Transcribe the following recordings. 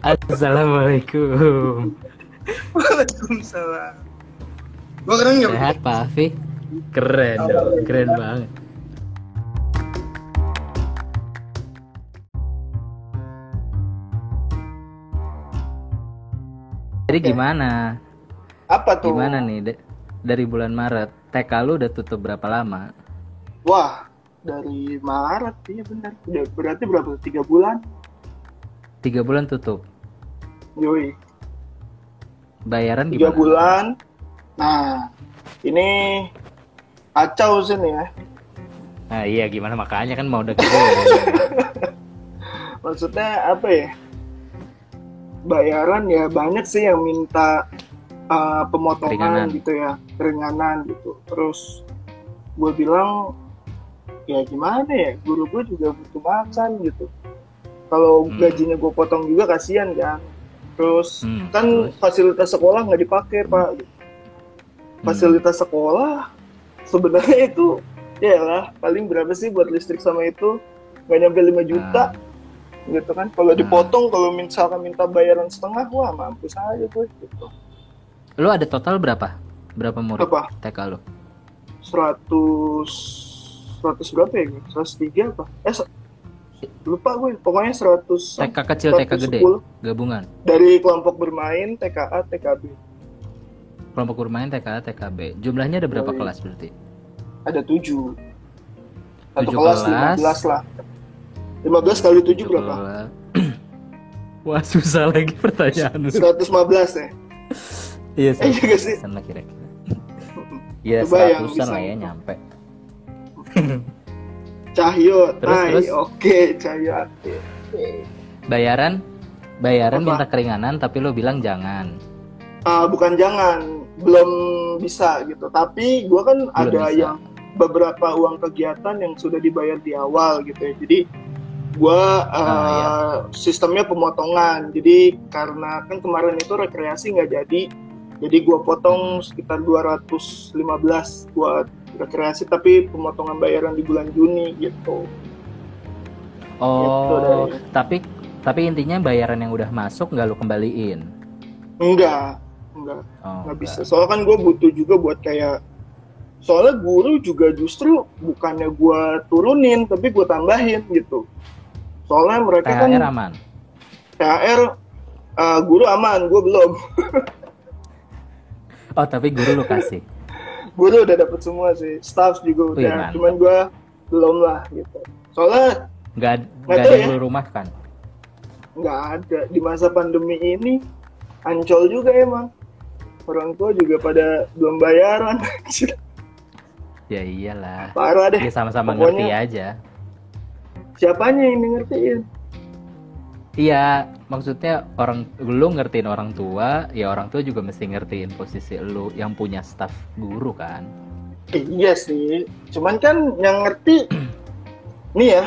Assalamualaikum. Waalaikumsalam. Gua keren nggak? Sehat Pak Afi? Keren dong, keren banget. Jadi gimana? Apa tuh? Gimana nih da- dari bulan Maret? TK lu udah tutup berapa lama? Wah, dari Maret iya benar. Udah berarti berapa? Tiga bulan? Tiga bulan tutup. Yoi. Bayaran Tiga gimana? bulan. Nah, ini kacau sih nih ya. Nah iya gimana makanya kan mau udah gede. Maksudnya apa ya? Bayaran ya banyak sih yang minta uh, pemotongan Keringanan. gitu ya, keringanan gitu. Terus gue bilang ya gimana ya, guru gue juga butuh makan gitu. Kalau Hmm. gajinya gue potong juga kasihan kan. Terus Hmm, kan terus? fasilitas sekolah nggak dipakai pak. Hmm. Fasilitas sekolah sebenarnya itu ya lah paling berapa sih buat listrik sama itu nggak nyampe 5 juta Ah. gitu kan kalau dipotong kalau misalkan minta bayaran setengah wah mampus aja gue gitu Lu ada total berapa? Berapa murid apa TK lu? 100 100 berapa ya gue 103 apa eh lupa gue pokoknya 100 TK kecil, TK gede, 110. gabungan. dari kelompok bermain TKA TKB Kelompok bermain TK, TKB. Jumlahnya ada berapa Yoi. kelas berarti? ada 7 satu Tujuh kelas, kelas. 15 lah 15 kali 7 berapa. Wah susah lagi pertanyaan lu. 115 ya Iya eh juga sih lah kira-kira. Iya seratusan lah ya nyampe. Cahyo Terus, terus? oke Cahyo Oke. Bayaran, bayaran Apa? minta keringanan tapi lu bilang jangan. Ah, bukan jangan belum bisa gitu tapi gua kan Belum ada bisa. yang beberapa uang kegiatan yang sudah dibayar di awal gitu ya jadi gua ah, Ah, sistemnya pemotongan jadi karena kan kemarin itu rekreasi nggak jadi jadi gua potong sekitar 215 buat rekreasi tapi pemotongan bayaran di bulan Juni gitu Gitu Oh, deh. tapi tapi intinya bayaran yang udah masuk nggak lu kembaliin. enggak enggak Oh, nggak bisa soalnya kan gue butuh juga buat kayak soalnya guru juga justru bukannya gue turunin tapi gue tambahin gitu soalnya mereka kan THR aman. THR uh, guru aman gue belum Oh, tapi guru lu kasih. Guru udah dapet semua sih staff juga Wih, udah mantap. cuman gue belum lah gitu soalnya Nggak Nggak ada ya. yang rumah kan? nggak ada di masa pandemi ini ancol juga emang orang tua juga pada belum bayaran Ya iyalah. parah deh Ya sama-sama ngerti aja. siapanya yang ngertiin Iya, maksudnya orang lu ngertiin orang tua, ya orang tua juga mesti ngertiin posisi lu yang punya staff guru kan. Iya sih, cuman kan yang ngerti nih ya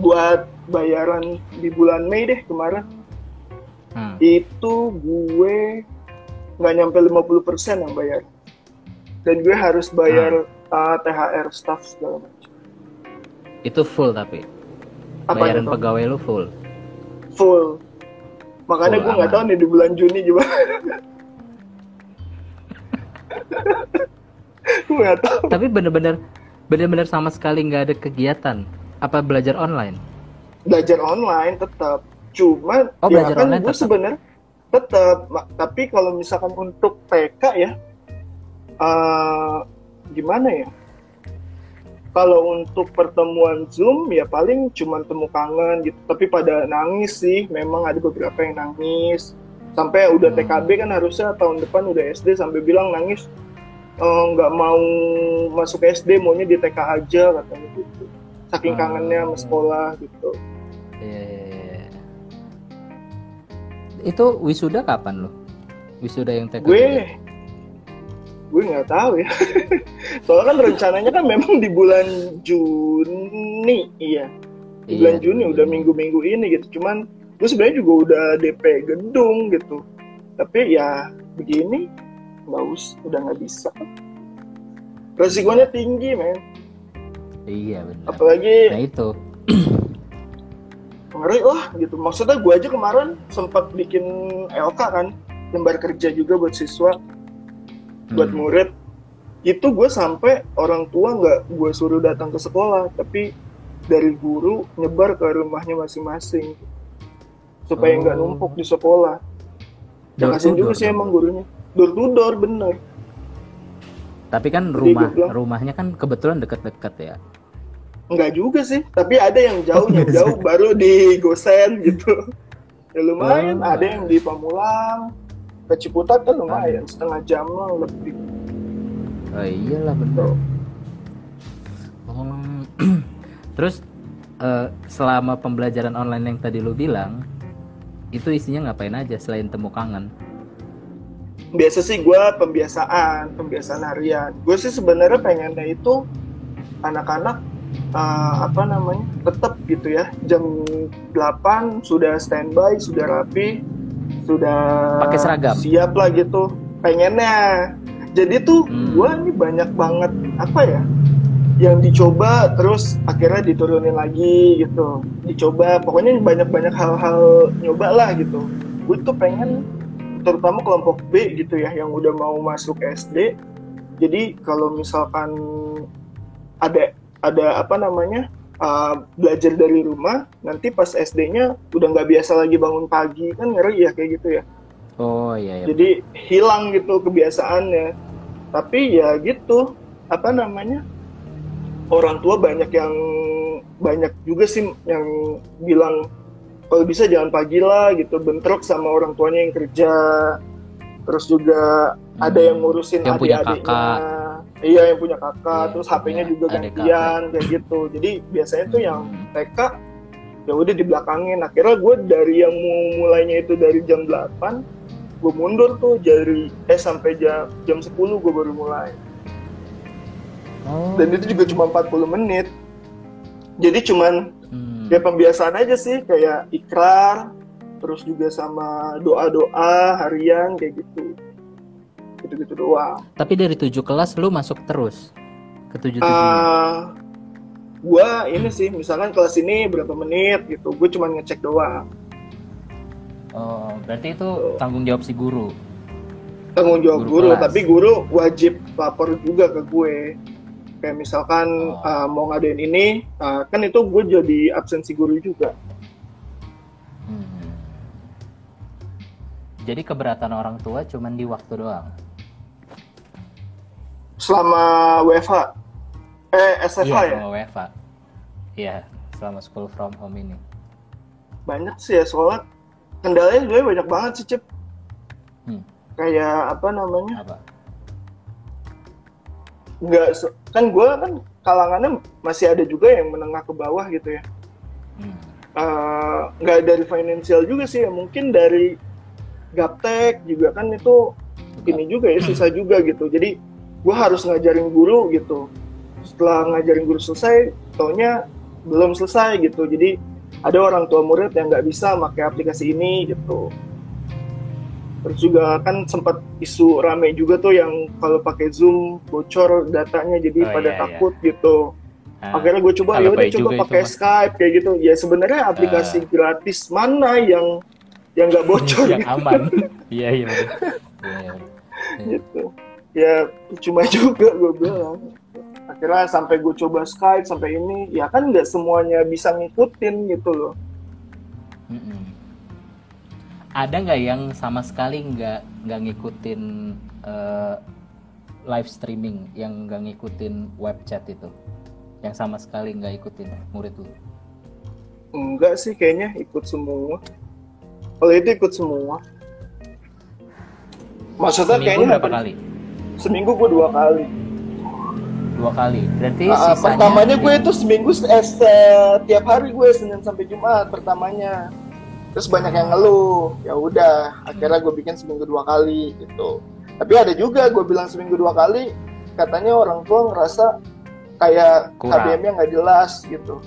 buat bayaran di bulan Mei deh kemarin Hmm. itu gue nggak nyampe 50% yang bayar dan gue harus bayar uh, THR staff segala macam. Itu full tapi Apa bayaran itu? pegawai lu full. Full. Makanya gue nggak tahu nih di bulan Juni gimana. gue nggak tahu. Tapi bener-bener bener-bener sama sekali nggak ada kegiatan. Apa belajar online? belajar online tetap cuman Oh, ya kan gue sebenarnya tetap tapi kalau misalkan untuk TK ya eh, gimana ya kalau untuk pertemuan Zoom ya paling cuman temu kangen gitu tapi pada nangis sih memang ada beberapa yang nangis sampai udah Hmm. TKB kan harusnya tahun depan udah SD sampai bilang nangis "Eh, nggak mau masuk SD maunya di TK aja katanya gitu saking Hmm. kangennya sama sekolah gitu Iya, iya, iya. Itu wisuda kapan lo? Wisuda yang TK? gue gue nggak tahu ya. Soalnya kan rencananya kan memang di bulan Juni iya. Di bulan Iya, Juni udah minggu-minggu ini gitu. Cuman gue sebenarnya juga udah DP gedung gitu. Tapi ya begini nggak us udah nggak bisa. Resikonya tinggi men. Iya benar. apalagi Nah itu. Ngeri lah gitu. Maksudnya gue aja kemarin sempat bikin LK kan lembar kerja juga buat siswa buat Hmm. murid itu gue sampai orang tua nggak gue suruh datang ke sekolah tapi dari guru nyebar ke rumahnya masing-masing supaya nggak Oh. numpuk di sekolah Door to juga sih emang gurunya door to door bener Tapi kan rumah rumahnya kan kebetulan deket-deket ya. Enggak juga sih, tapi ada yang jauh, Oh, yang nggak jauh baru di Gosen gitu. Ya lumayan, Oh. ada yang di Pamulang, ke Ciputat kan lumayan, setengah jam lebih. Oh iyalah bener. Oh. Terus eh, selama pembelajaran online yang tadi lu bilang, itu isinya ngapain aja selain temu kangen? Biasa sih gue pembiasaan, pembiasaan harian. Gue sih sebenarnya pengennya itu anak-anak eh, apa namanya tetap gitu ya jam 8 sudah standby, sudah rapi, sudah Pakai seragam? siap lah gitu. Pengennya. Jadi tuh Hmm. gue ini banyak banget apa ya yang dicoba terus akhirnya diturunin lagi gitu dicoba pokoknya banyak-banyak hal-hal nyoba lah gitu gue tuh pengen terutama kelompok B gitu ya yang udah mau masuk SD jadi kalau misalkan ada ada apa namanya uh, belajar dari rumah nanti pas SD-nya udah nggak biasa lagi bangun pagi. Kan ngeri ya kayak gitu ya. Oh iya iya. jadi hilang gitu kebiasaannya. Tapi ya gitu apa namanya orang tua banyak yang banyak juga sih yang bilang kalau bisa jangan pagi lah gitu. Bentrok sama orang tuanya yang kerja. Terus juga ada yang ngurusin Yang punya adik-adiknya. kakak. Iya yang punya kakak Iya, terus HP-nya punya juga gantian kayak gitu jadi biasanya tuh yang Hmm. TK ya udah di belakangin akhirnya gue dari yang mu- mulainya itu dari jam 8 gue mundur tuh dari eh sampai jam jam 10 gue baru mulai Oh. dan itu juga cuma 40 menit jadi cuman Hmm. ya pembiasaan aja sih kayak ikrar terus juga sama doa-doa harian kayak gitu gitu-gitu doang Tapi dari tujuh kelas lu masuk terus ke tujuh tujuh. Ah, gua ini sih misalkan kelas ini berapa menit gitu gue cuma ngecek doang Oh berarti itu tanggung jawab si guru. tanggung jawab Guru guru, kelas. tapi guru wajib lapor juga ke gue kayak misalkan Oh. uh, mau ngadain ini uh, kan itu gue jadi absensi guru juga Hmm. Jadi keberatan orang tua cuman di waktu doang. Selama WFH eh SFH iya, ya sama WFA. Iya, selama school from home ini. banyak sih ya soalnya kendalanya gue banyak banget sih Cip Hmm. kayak apa namanya Apa? nggak se- kan gue kan kalangannya masih ada juga yang menengah ke bawah gitu ya Hmm. Nggak dari financial juga sih ya mungkin dari gaptek juga kan itu ini juga ya sisa juga gitu jadi gue harus ngajarin guru gitu setelah ngajarin guru selesai taunya belum selesai gitu jadi ada orang tua murid yang nggak bisa pakai aplikasi ini gitu terus juga kan sempat isu rame juga tuh yang kalau pakai zoom bocor datanya jadi Oh, pada iya, iya. takut gitu Ah, akhirnya gue coba ya udah coba pakai. Skype kayak gitu ya sebenarnya aplikasi gratis mana yang yang nggak bocor yang gitu, aman. Iya iya. Iya, iya. gitu. Ya cuma juga gue bilang akhirnya sampai gue coba Skype sampai ini ya kan nggak semuanya bisa ngikutin gitu loh Mm-mm. Ada nggak yang sama sekali nggak nggak ngikutin eh, live streaming, yang nggak ngikutin web chat itu, yang sama sekali nggak ikutin murid lu? enggak sih kayaknya ikut semua kalau itu ikut semua maksudnya Seminggu kayaknya berapa kali? Seminggu gue dua kali Dua kali. Berarti ah, sisanya pertamanya gue itu seminggu eh, setiap hari gue Senin sampai Jumat pertamanya. Terus banyak yang ngeluh. Ya udah, akhirnya gue bikin seminggu dua kali gitu. Tapi ada juga gue bilang seminggu dua kali, katanya orang tua ngerasa kayak Kurang. KBM-nya nggak jelas gitu.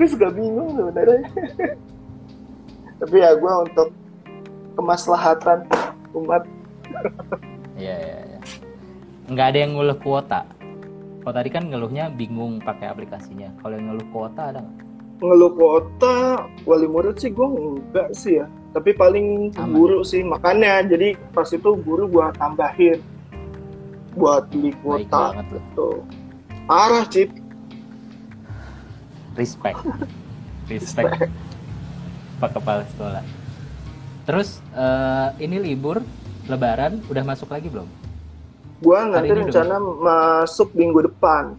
Terus gak bingung sebenarnya. Tapi ya gue untuk kemaslahatan umat Iya, iya, iya. Nggak ada yang ngeluh kuota. Kalau tadi kan ngeluhnya bingung pakai aplikasinya. Kalau yang ngeluh kuota ada nggak? ngeluh kota wali murid sih gue enggak sih ya. Tapi paling Aman. guru sih makanya. Jadi pas itu guru gua tambahin buat baik kuota. tuh. Parah cip. Respect. Respect. Pak kepala sekolah. Terus eh, ini libur lebaran udah masuk lagi belum? Gua nanti rencana masuk. minggu depan.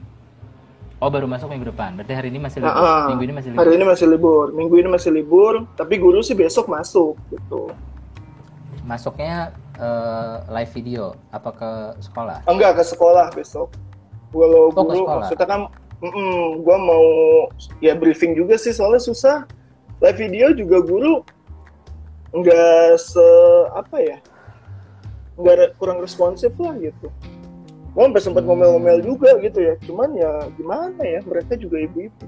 Oh baru masuk minggu depan. Berarti hari ini masih libur. Ah, ah. minggu ini masih libur. hari ini masih libur. Minggu ini masih libur tapi guru sih besok masuk gitu. Masuknya eh, live video apa ke sekolah? Enggak ke sekolah besok. Kalau Oh, guru maksudnya kan mm, gua mau ya briefing juga sih soalnya susah. Live video juga guru nggak se apa ya nggak kurang responsif lah gitu. Gua sampai sempat ngomel-ngomel juga gitu ya. Cuman ya gimana ya mereka juga ibu-ibu.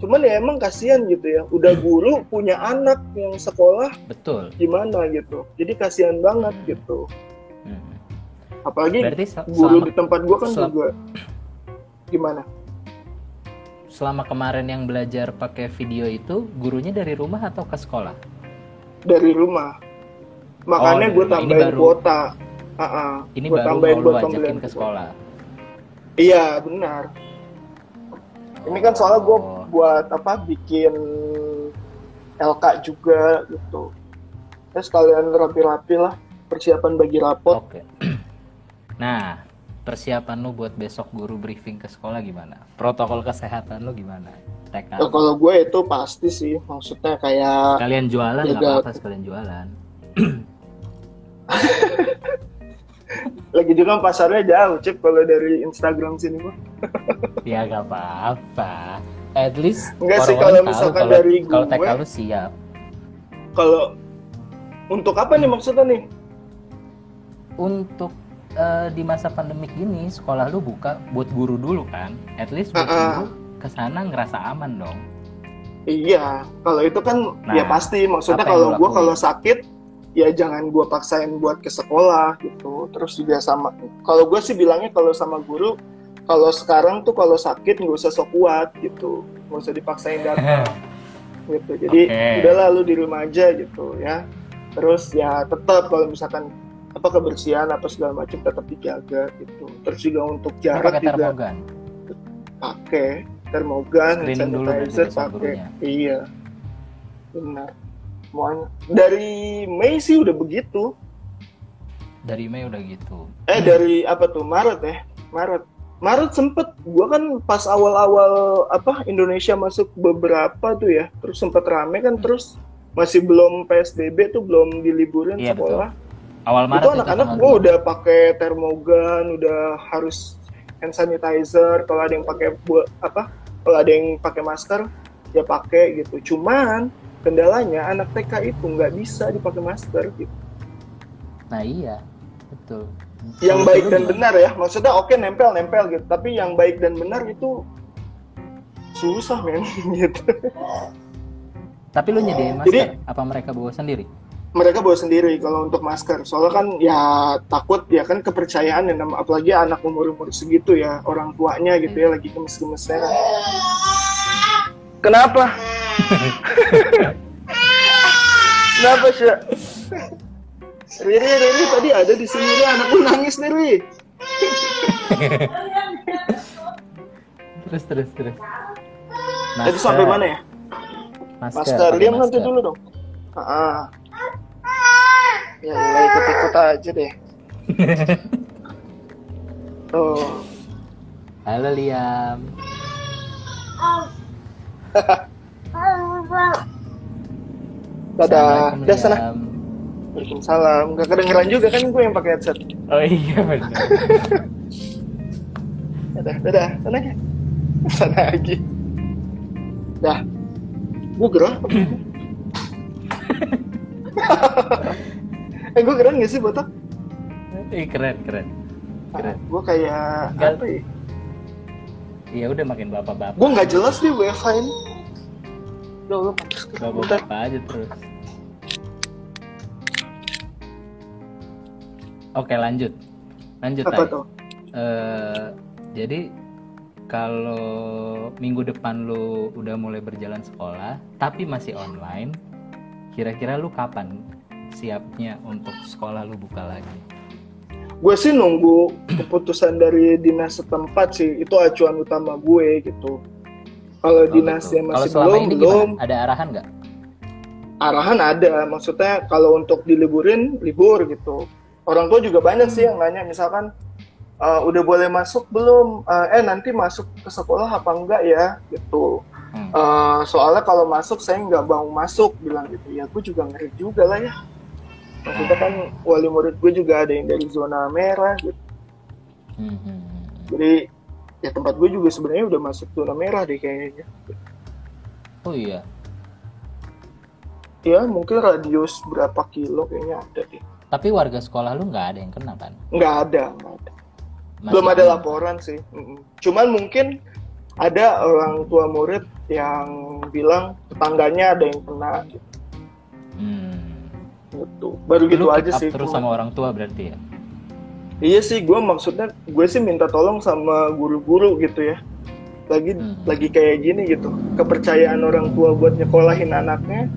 Cuman ya emang kasihan gitu ya. Udah guru punya anak yang sekolah betul. gimana gitu. Jadi kasihan banget gitu. Hmm. apalagi berarti se- guru selama, di tempat gua kan juga gimana? Selama kemarin yang belajar pakai video itu gurunya dari rumah atau ke sekolah? Dari rumah. Makanya dari gue tambahin baru- kuota Ah, ah. ini Gua baru tambahin mau lu buat ajakin pembelian ke sekolah iya benar ini kan soalnya gue Oh. buat apa bikin LK juga gitu ya sekalian rapi-rapi lah persiapan bagi rapot Oke. Nah, persiapan lu buat besok guru briefing ke sekolah gimana? Protokol kesehatan lu gimana? TK. Ya, kalau gue itu pasti sih maksudnya kayak Kalian jualan nggak Jaga- apa-apa sekalian jualan. lagi juga pasarnya jauh cip kalau dari Instagram sini mah ya nggak apa-apa. At least Enggak sih, kalau misalkan kalau- dari kalau TK lu siap. kalau untuk apa nih maksudnya nih Untuk eh, di masa pandemik gini sekolah lu buka buat guru dulu kan? At least buat Ah, ah. guru ke sana ngerasa aman dong. Iya, kalau itu kan Nah, ya pasti. Maksudnya kalau gue kalau sakit, ya jangan gue paksain buat ke sekolah gitu. Terus juga sama, kalau gue sih bilangnya kalau sama guru, kalau sekarang tuh kalau sakit nggak usah sok kuat gitu, nggak usah dipaksain datang gitu. Jadi Oke. udahlah lu di rumah aja gitu ya. Terus ya tetap kalau misalkan apa kebersihan apa segala macam tetap dijaga gitu. Terus juga untuk jarak pakai juga pakai termogan, hand sanitizer pakai. Iya. Benar. Semuanya. Dari Mei sih udah begitu. Dari Mei udah gitu. Eh dari apa tuh? Maret ya? Maret. Maret sempet gua kan pas awal-awal apa Indonesia masuk beberapa tuh ya. Terus sempet rame kan terus masih belum PSBB tuh belum diliburin Iya, sekolah. Awal Maret itu anak-anak dua. udah pakai termogan, udah harus hand sanitizer. Kalau ada yang pakai buat apa? Kalau ada yang pakai masker, ya pakai gitu. Cuman kendalanya anak TK itu nggak bisa dipakai masker gitu. Nah iya, betul. Yang baik dan benar ya, maksudnya oke nempel-nempel gitu. Tapi yang baik dan benar itu susah men gitu. Tapi lu nyediain masker? Jadi- apa mereka bawa sendiri? Mereka bawa sendiri kalau untuk masker. Soalnya kan ya takut ya kan kepercayaan ya, apalagi anak umur-umur segitu ya orang tuanya gitu ya lagi gemes-gemesnya. kan. Kenapa? Kenapa sih? Riri, Riri tadi ada di sini Riri, anakku nangis nih Riri. Terus terus terus. Tadi sampai mana ya? Masker, pakai diam nanti masker. dulu dong. Ah. Ya, ya ikut-ikut aja deh. Oh, Halo Liam. dadah. Assalamualaikum, Dah sana. Waalaikumsalam. Gak kedengeran juga kan gue yang pakai headset. Oh iya benar. Dadah, dadah. Sana aja. Sana lagi. Dah. Gue gerah. eh, gue gerah gak sih botak? Ih keren keren. Keren. gue kayak Gal- apa ya? Iya udah makin bapak-bapak. Gue nggak jelas nih WFH ini. Ke- bentar. Bapak-bapak aja terus. Oke lanjut. Lanjut Apa tuh? Eh, jadi kalau minggu depan lu udah mulai berjalan sekolah tapi masih online kira-kira lu kapan siapnya untuk sekolah lu buka lagi gue sih nunggu keputusan dari dinas setempat sih itu acuan utama gue gitu kalau Oh, dinasnya gitu. masih kalau belum ini belum. Ada arahan nggak? Arahan ada. Maksudnya kalau untuk diliburin libur gitu. Orang tua juga banyak sih yang nanya misalkan "Eh, udah boleh masuk belum? Eh, eh nanti masuk ke sekolah apa enggak ya? Gitu. Hmm. Eh, soalnya kalau masuk saya nggak mau masuk bilang gitu. Ya gue juga ngeri juga lah ya. Maksudnya kan wali murid gue juga ada yang dari zona merah gitu. Hmm, hmm, hmm. jadi ya tempat gue juga sebenarnya udah masuk zona merah deh kayaknya. Oh iya. Ya mungkin radius berapa kilo kayaknya ada deh. Tapi warga sekolah lu nggak ada yang kena kan nggak ada nggak ada. Masih belum ada laporan sih cuman mungkin ada orang tua murid yang bilang tetangganya ada yang kena. Gitu, Hmm. gitu. baru gitu Lu aja keep up sih terus cuman. sama orang tua berarti ya iya sih gue maksudnya gue sih minta tolong sama guru-guru gitu ya. Lagi Hmm. lagi kayak gini gitu. Kepercayaan orang tua buat nyekolahin anaknya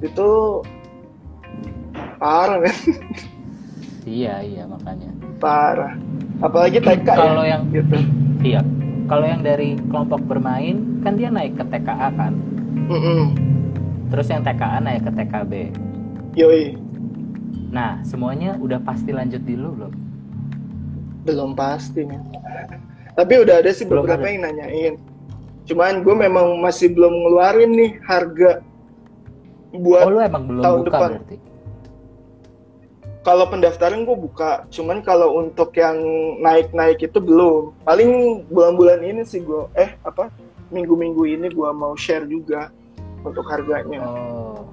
itu parah men. Iya iya makanya. Parah. Apalagi TK ya Kalau yang- gitu. Iya. Kalau yang dari kelompok bermain kan dia naik ke TKA kan? Mm-mm. terus yang TKA naik ke TKB yoi. Nah semuanya udah pasti lanjut di lu belum belum pasti men tapi udah ada sih Belum beberapa ada. yang nanyain. Cuman gue memang masih belum ngeluarin nih harga buat oh lu emang belum tahun buka depan. berarti? Kalau pendaftaran gue buka cuman kalau untuk yang naik-naik itu belum. Paling bulan-bulan ini sih gue eh apa minggu-minggu ini gue mau share juga untuk harganya. Oh.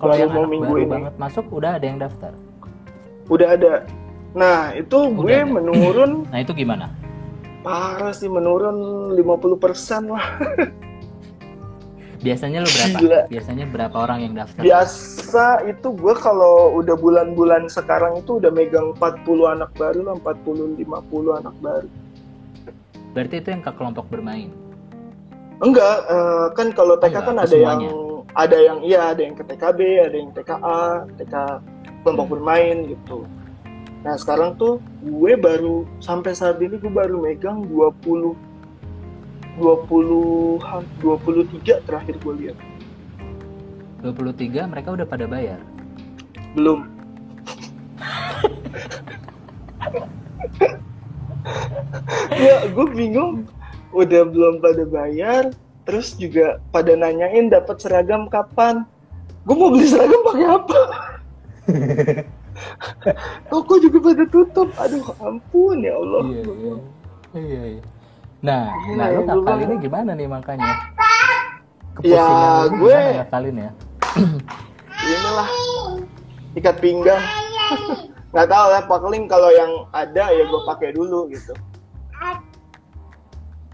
Kalau yang mau minggu baru ini. banget masuk udah ada yang daftar? Udah ada nah itu gue menurun. Nah itu gimana? Parah sih menurun 50% lah. Biasanya lu berapa? Gila. biasanya berapa orang yang daftar? Biasa itu gue kalau udah bulan-bulan sekarang itu udah megang 40 anak baru lah 40 50 anak baru. Berarti itu yang ke kelompok bermain? Enggak eh, kan kalau TK Enggak, kan ada yang semuanya. ada yang iya ada yang ke TKB ada yang TKA TK kelompok Hmm. bermain gitu nah sekarang tuh gue baru sampai saat ini gue baru megang 20 20 23 terakhir gue lihat. 23 mereka udah pada bayar? Belum. Ya gue bingung. Udah belum pada bayar terus juga pada nanyain dapat seragam kapan. Gue mau beli seragam pakai apa toko juga pada tutup. Aduh ampun ya Allah. Iya iya. Iya iya. Nah Iya, nah lu iya, gua- ini gimana nih makanya? Ya, Kepusingan lu gue- ngakalin ya? Inilah ikat pinggang. Nggak tahu lah paling kalau yang ada ya gue pakai dulu gitu.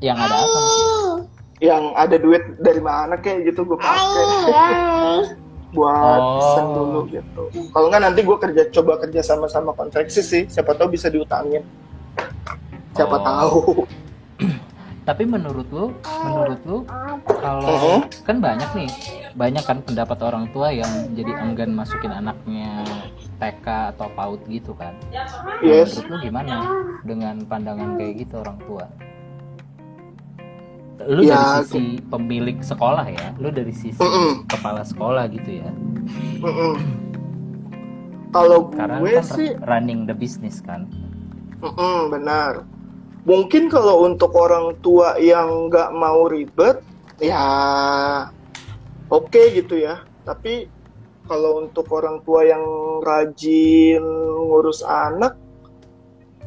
Yang ada apa? Yang ada duit dari mana kayak gitu gue pakai buat Oh. pesen dulu gitu. Kalau nggak nanti gue kerja coba kerja sama sama konveksi sih. Siapa tahu bisa diutangin. Siapa Oh. tahu. Tapi menurut lu menurut lu kalau Mhm. kan banyak nih banyak kan pendapat orang tua yang jadi enggan masukin anaknya TK atau PAUD gitu kan. Nah, yes. menurut lu gimana dengan pandangan kayak gitu orang tua lu Ya, dari sisi pemilik sekolah ya lu dari sisi Mm-mm. kepala sekolah gitu ya Mm-mm. kalau karena gue kan sih running the business kan Mm-mm, benar. Mungkin kalau untuk orang tua yang nggak mau ribet, ya oke gitu ya. Tapi kalau untuk orang tua yang rajin ngurus anak,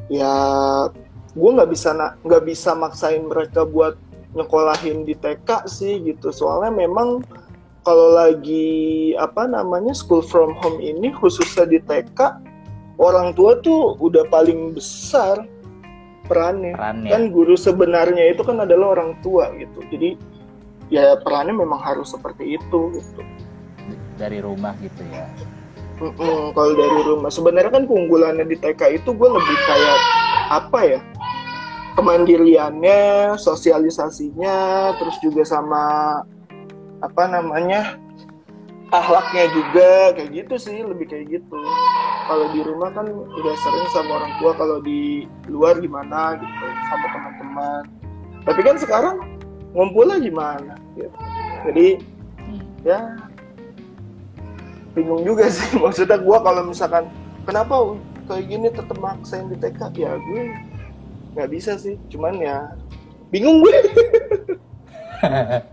ya gue nggak bisa nggak bisa maksain mereka buat nyekolahin di TK sih gitu. Soalnya memang kalau lagi apa namanya school from home ini khususnya di TK orang tua tuh udah paling besar perannya. perannya Kan guru sebenarnya itu kan adalah orang tua gitu. Jadi ya perannya memang harus seperti itu gitu. dari rumah gitu ya Mm-mm, kalau dari rumah sebenarnya kan keunggulannya di TK itu gue lebih kayak apa ya? Kemandiriannya, sosialisasinya, terus juga sama apa namanya akhlaknya juga kayak gitu sih lebih kayak gitu. Kalau di rumah kan udah sering sama orang tua kalau di luar gimana gitu sama teman-teman. Tapi kan sekarang ngumpulnya gimana gitu. Jadi ya bingung juga sih. Maksudnya gua kalau misalkan kenapa kayak gini tetap maksain di TK ya gue nggak bisa sih cuman ya bingung gue.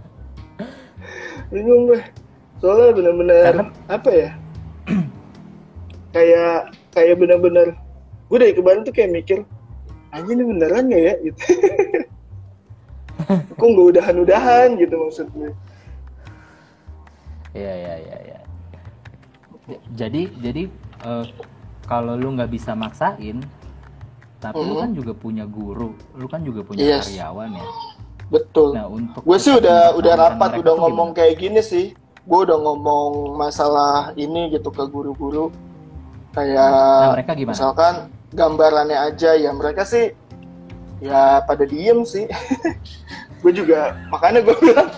Bingung gue. Soalnya bener-bener Karena- apa ya? Kayak kayak bener-bener gue dari kemarin tuh kayak mikir anjing ini beneran gak ya? Gitu. Kok nggak udahan-udahan gitu maksud gue Iya iya iya iya. J- Jadi jadi eh, kalau lu nggak bisa maksain, tapi lu Mhm. kan juga punya guru, lu kan juga punya Yes. karyawan ya. betul Nah untuk gue sih udah udah rapat udah ngomong gimana? kayak gini sih gue udah ngomong masalah ini gitu ke guru-guru Nah kayak mereka gimana? misalkan gambarannya aja ya mereka sih ya pada diem sih gue juga makanya gue bilang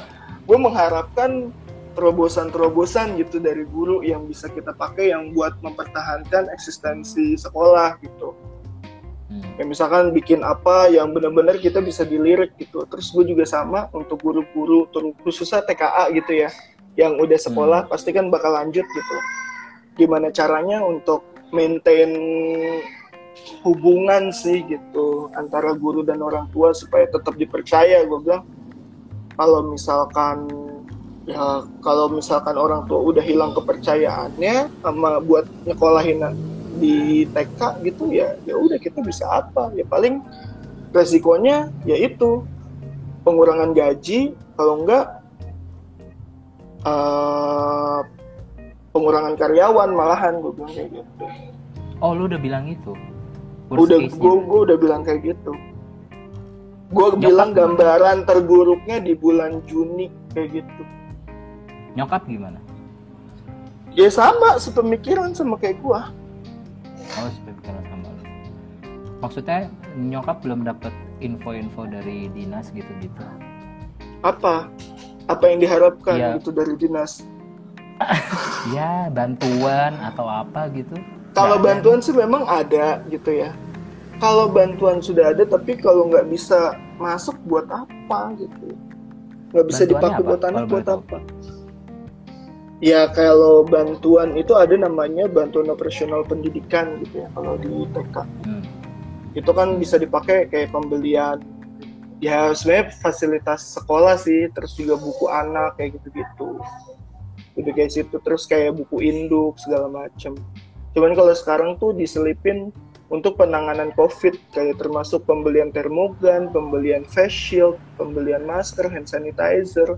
gue mengharapkan terobosan-terobosan gitu dari guru yang bisa kita pakai yang buat mempertahankan eksistensi sekolah gitu Hmm. ya misalkan bikin apa yang benar-benar kita bisa dilirik gitu. Terus gue juga sama untuk guru-guru terus khususnya TKA gitu ya yang udah sekolah pasti kan bakal lanjut gitu. Gimana caranya untuk maintain hubungan sih gitu antara guru dan orang tua supaya tetap dipercaya gue bilang. Kalau misalkan ya kalau misalkan orang tua udah hilang kepercayaannya sama buat nyekolahin di TK gitu ya ya udah kita bisa apa ya paling resikonya yaitu pengurangan gaji kalau enggak eh, pengurangan karyawan malahan gue bilang kayak gitu Oh lu udah bilang itu? Worst udah gue gue udah bilang kayak gitu gue bilang gimana? gambaran terburuknya di bulan Juni kayak gitu Nyokap gimana? ya sama sepemikiran sama kayak gue Oh sepemikiran sama lu. Maksudnya nyokap belum dapat info-info dari dinas gitu-gitu. apa apa yang diharapkan Iya. gitu dari dinas Ya bantuan atau apa gitu? Kalau bantuan sih memang ada gitu ya. Kalau bantuan sudah ada, tapi kalau nggak bisa masuk buat apa gitu? Nggak bisa dipakai buat anak buat apa? Ya kalau bantuan itu ada namanya bantuan operasional pendidikan gitu ya kalau di TK. Hmm. Itu kan bisa dipakai kayak pembelian ya sebenarnya fasilitas sekolah sih, terus juga buku anak kayak gitu-gitu. Udah kayak situ terus kayak buku induk segala macem. Cuman kalau sekarang tuh diselipin untuk penanganan COVID kayak termasuk pembelian termogan, pembelian face shield, pembelian masker, hand sanitizer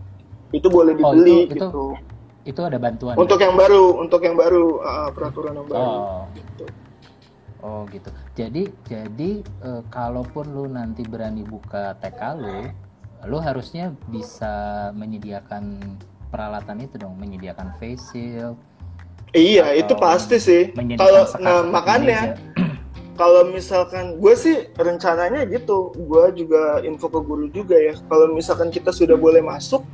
itu boleh Oh, dibeli itu- itu gitu. Itu ada bantuan. ya? Untuk yang baru, untuk yang baru uh, peraturan yang baru. Oh. Gitu. Oh gitu. Jadi jadi eh, kalaupun lu nanti berani buka TK lu, lu harusnya bisa menyediakan peralatan itu dong, menyediakan face shield, Iya, itu pasti sih. Kalau nah makanya meja. kalau misalkan gue sih rencananya gitu, gue juga info ke guru juga ya. Kalau misalkan kita sudah boleh masuk,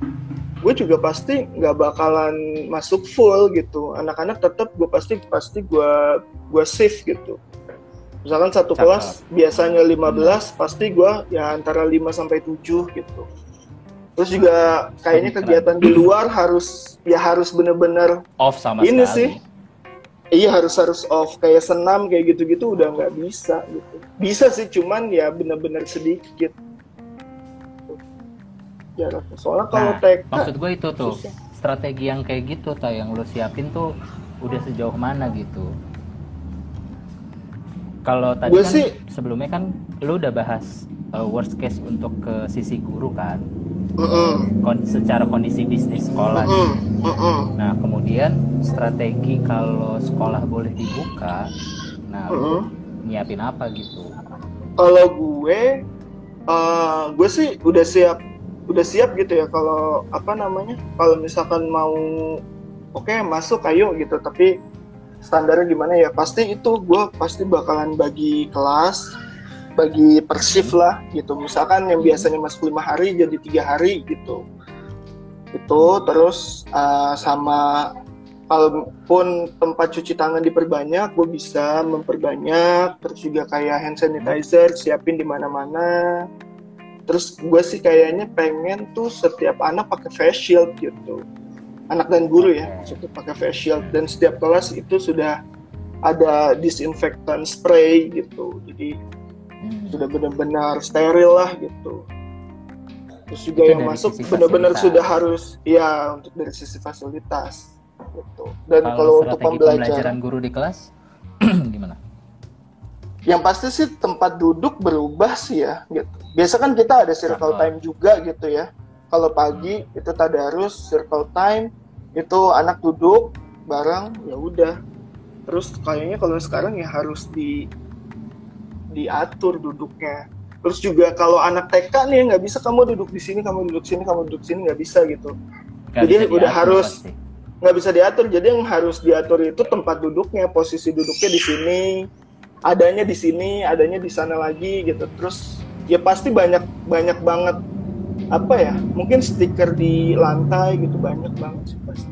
gue juga pasti nggak bakalan masuk full gitu. Anak-anak tetap gue pasti pasti gue gue shift gitu. Misalkan satu Cakep. kelas biasanya 15, pasti gue ya antara 5 sampai 7 gitu. Terus juga kayaknya Keren. kegiatan di luar harus ya harus bener-bener off sama Ini sekali. sih. Iya harus harus off kayak senam kayak gitu-gitu udah nggak bisa gitu. Bisa sih cuman ya bener-bener sedikit. Jaraknya. Soalnya kalau Nah, TK maksud gue itu tuh susah. strategi yang kayak gitu tuh yang lu siapin tuh udah sejauh mana gitu. Kalau tadi kan sih- sebelumnya kan lu udah bahas uh, worst case untuk ke sisi guru kan, Mm-mm. kon- secara kondisi bisnis sekolah. Mm-mm. Mm-mm. Nah kemudian strategi kalau sekolah boleh dibuka, nah lu Mm-mm. nyiapin apa gitu? Kalau gue, eh, gue sih udah siap, udah siap gitu ya. Kalau apa namanya? Kalau misalkan mau, oke masuk ayo gitu. Tapi standarnya gimana ya? Pasti itu gue pasti bakalan bagi kelas bagi per shift lah gitu misalkan yang biasanya masuk lima hari jadi tiga hari gitu itu terus uh, sama kalaupun tempat cuci tangan diperbanyak gue bisa memperbanyak terus juga kayak hand sanitizer siapin di mana-mana terus gue sih kayaknya pengen tuh setiap anak pakai face shield gitu. Anak dan guru ya maksudnya pakai face shield. Dan setiap kelas itu sudah ada disinfektan spray gitu. Jadi hmm. sudah benar-benar steril lah gitu. Terus juga itu yang masuk benar-benar sudah harus ya untuk dari sisi fasilitas gitu. Dan kalau, kalau untuk pembelajaran guru di kelas gimana? Yang pasti sih tempat duduk berubah sih ya gitu biasa kan kita ada circle time juga gitu ya. Kalau pagi itu tadarus circle time itu anak duduk bareng ya udah. Terus kayaknya kalau sekarang ya harus di diatur duduknya. Terus juga kalau anak TK nih nggak bisa kamu duduk di sini kamu duduk sini kamu duduk sini nggak bisa gitu. Gak jadi bisa udah harus nggak bisa diatur. Jadi yang harus diatur itu tempat duduknya posisi duduknya di sini adanya di sini adanya di sana lagi gitu. Terus ya pasti banyak banyak banget apa ya mungkin stiker di lantai gitu banyak banget sih pasti.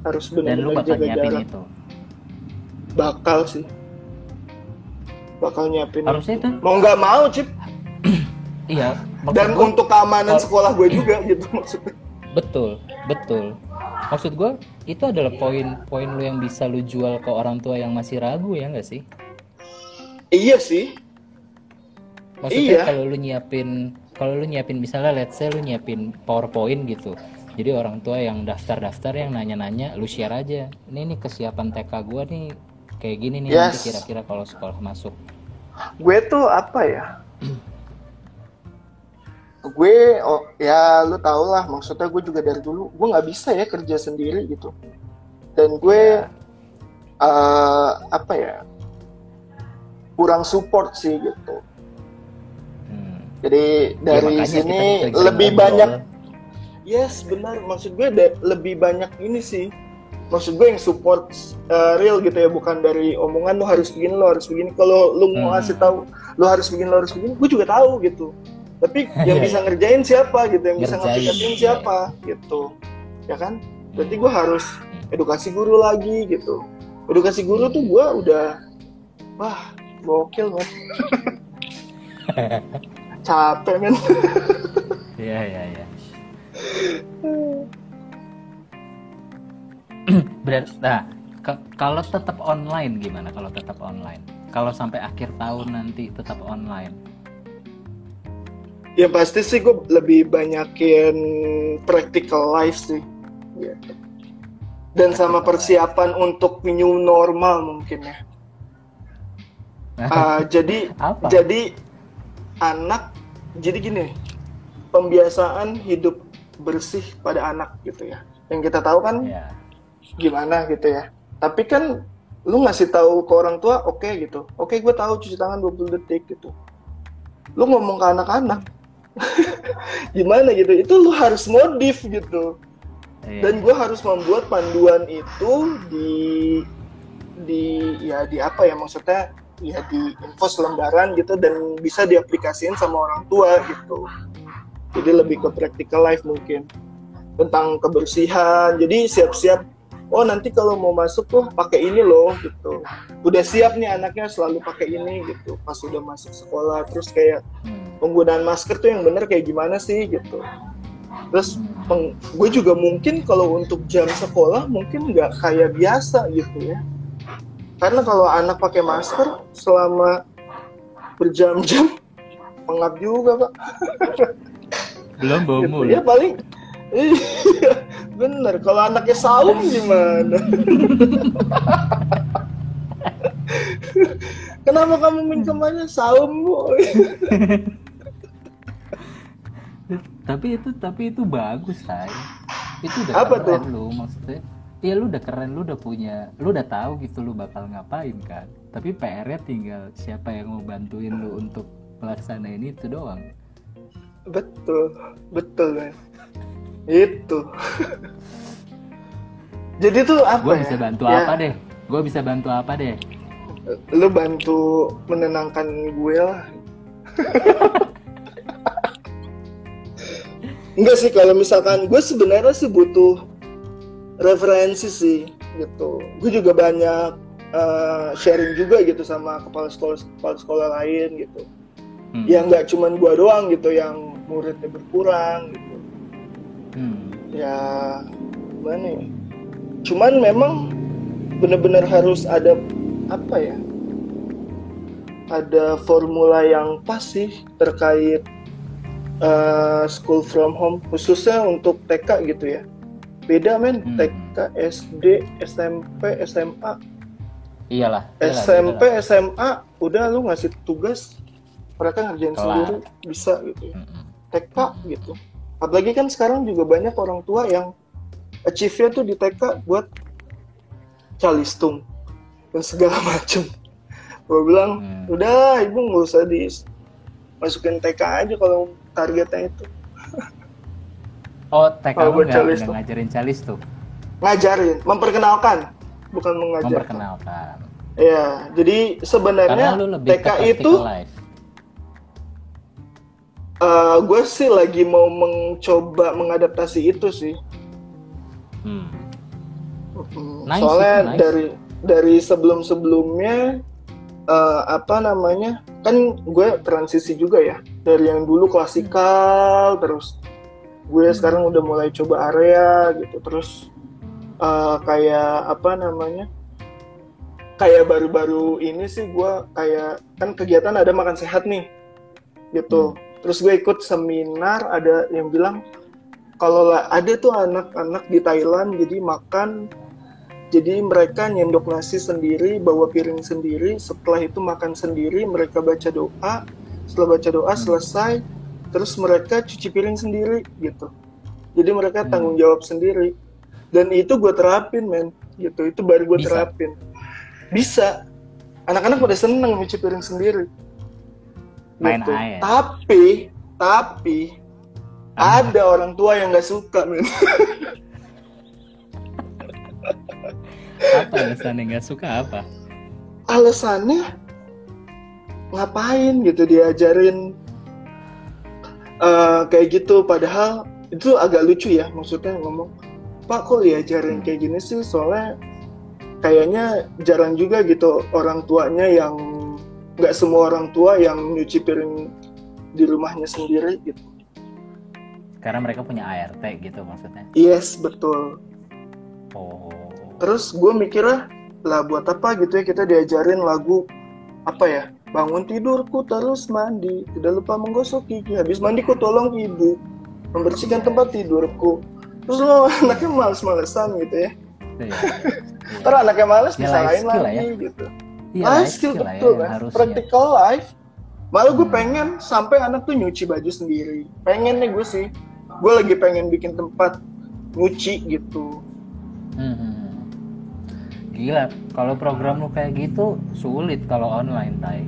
Harus benar-benar jaga jarak. itu. bakal sih. Bakal nyiapin harusnya itu. mau nggak mau cip. Iya dan gue, untuk keamanan kalau, sekolah gue juga gitu maksudnya. Betul betul. Maksud gue itu adalah poin-poin lu yang bisa lu jual ke orang tua yang masih ragu ya nggak sih? Iya sih maksudnya iya. kalau lu nyiapin kalau lu nyiapin misalnya let's say lu nyiapin powerpoint gitu jadi orang tua yang daftar-daftar yang nanya-nanya lu share aja ini nih kesiapan TK gue nih kayak gini nih yes. nanti kira-kira kalau sekolah masuk gue tuh apa ya gue oh ya lu tau lah maksudnya gue juga dari dulu gue nggak bisa ya kerja sendiri gitu dan gue uh, apa ya kurang support sih gitu. Jadi ya, dari ya, sini lebih banyak yes benar. Maksud gue lebih banyak ini sih. Maksud gue yang support uh, real gitu ya bukan dari omongan lo harus begini lo harus begini. Kalau lo mau hmm. ngasih tahu lo harus begini lo harus begini gue juga tahu gitu. Tapi yang bisa ngerjain siapa gitu yang bisa ngaplikasiin siapa gitu. Ya kan? Berarti gue harus edukasi guru lagi gitu. Edukasi guru tuh gue udah wah gokil banget capek men iya iya iya Berarti, nah, kalau tetap online gimana? Kalau tetap online, kalau sampai akhir tahun nanti tetap online? Ya pasti sih gue lebih banyakin practical life sih. Ya. Dan sama persiapan untuk new normal mungkin ya. uh, jadi Apa? jadi anak jadi gini pembiasaan hidup bersih pada anak gitu ya. Yang kita tahu kan yeah gimana gitu ya. Tapi kan lu ngasih tahu ke orang tua oke okay, gitu. Oke okay, gue tahu cuci tangan 20 detik gitu. Lu ngomong ke anak-anak. Gimana gitu? Itu lu harus modif gitu. Iya. dan gue harus membuat panduan itu di di ya di apa ya maksudnya ya di info selembaran gitu dan bisa diaplikasikan sama orang tua gitu. Jadi lebih ke practical life mungkin. Tentang kebersihan. Jadi siap-siap oh nanti kalau mau masuk tuh pakai ini loh gitu. Udah siap nih anaknya selalu pakai ini gitu. Pas udah masuk sekolah terus kayak penggunaan masker tuh yang bener kayak gimana sih gitu. Terus gue juga mungkin kalau untuk jam sekolah mungkin nggak kayak biasa gitu ya karena kalau anak pakai masker selama berjam-jam pengap juga pak. Belum bau gitu. ya paling iya bener. Kalau anaknya saum gimana? Kenapa kamu minjemannya saum bu tapi itu tapi itu bagus say itu udah apa tuh? lu maksudnya ya lu udah keren lu udah punya lu udah tahu gitu lu bakal ngapain kan? Tapi PR-nya tinggal siapa yang mau bantuin lu untuk melaksanain itu doang. Betul betul kan itu jadi tuh apa gue ya? bisa bantu ya. apa deh? Gue bisa bantu apa deh? Lu bantu menenangkan gue lah. Enggak sih kalau misalkan gue sebenarnya sih butuh referensi sih gitu. Gue juga banyak uh, sharing juga gitu sama kepala sekolah kepala sekolah lain gitu. Hmm. yang nggak cuman gue doang gitu yang muridnya berkurang gitu. Hmm. ya gimana ya? Cuman memang benar-benar harus ada apa ya? Ada formula yang pas sih terkait uh, school from home khususnya untuk TK gitu ya beda men hmm. TK SD SMP SMA iyalah, iyalah SMP iyalah. SMA udah lu ngasih tugas mereka ngerjain Kelar. sendiri bisa gitu ya hmm. TK gitu apalagi kan sekarang juga banyak orang tua yang achieve-nya tuh di TK buat calistung dan segala macam gue bilang hmm. udah ibu nggak usah di masukin TK aja kalau targetnya itu oh TK lu nggak ngajarin calis tuh ngajarin memperkenalkan bukan mengajar memperkenalkan ya jadi sebenarnya TK itu uh, gue sih lagi mau mencoba mengadaptasi itu sih hmm. Nice, soalnya nice. dari dari sebelum sebelumnya uh, apa namanya kan gue transisi juga ya dari yang dulu klasikal hmm. terus gue hmm. sekarang udah mulai coba area gitu terus uh, kayak apa namanya kayak baru-baru ini sih gue kayak kan kegiatan ada makan sehat nih gitu hmm. terus gue ikut seminar ada yang bilang kalau ada tuh anak-anak di Thailand jadi makan jadi mereka nyendok nasi sendiri, bawa piring sendiri, setelah itu makan sendiri, mereka baca doa, setelah baca doa hmm. selesai, terus mereka cuci piring sendiri gitu. Jadi mereka hmm. tanggung jawab sendiri. Dan itu gue terapin men, gitu. Itu baru gue terapin. Bisa. Anak-anak pada seneng cuci piring sendiri. Main gitu. air. Tapi, tapi ah. ada orang tua yang gak suka men. apa alasannya nggak suka apa alasannya ngapain gitu diajarin uh, kayak gitu padahal itu agak lucu ya maksudnya ngomong pak kok diajarin kayak gini sih? Soalnya kayaknya jarang juga gitu orang tuanya yang nggak semua orang tua yang nyuci piring di rumahnya sendiri gitu. Karena mereka punya ART gitu maksudnya? Yes betul. Oh. Terus gue mikirnya lah buat apa gitu ya kita diajarin lagu apa ya bangun tidurku terus mandi. Tidak lupa menggosok gigi habis mandi ku tolong ibu. Membersihkan tempat tidurku. Terus lo anaknya males-malesan gitu ya. Iya, iya. anaknya males ya, disalahin lagi ya. gitu. Iya, life skill, skill betul ya, kan? practical life. Malah gue hmm. pengen sampai anak tuh nyuci baju sendiri. Pengen nih gue sih. Gue lagi pengen bikin tempat nyuci gitu. Hmm. hmm gila kalau program lu kayak gitu sulit kalau online tay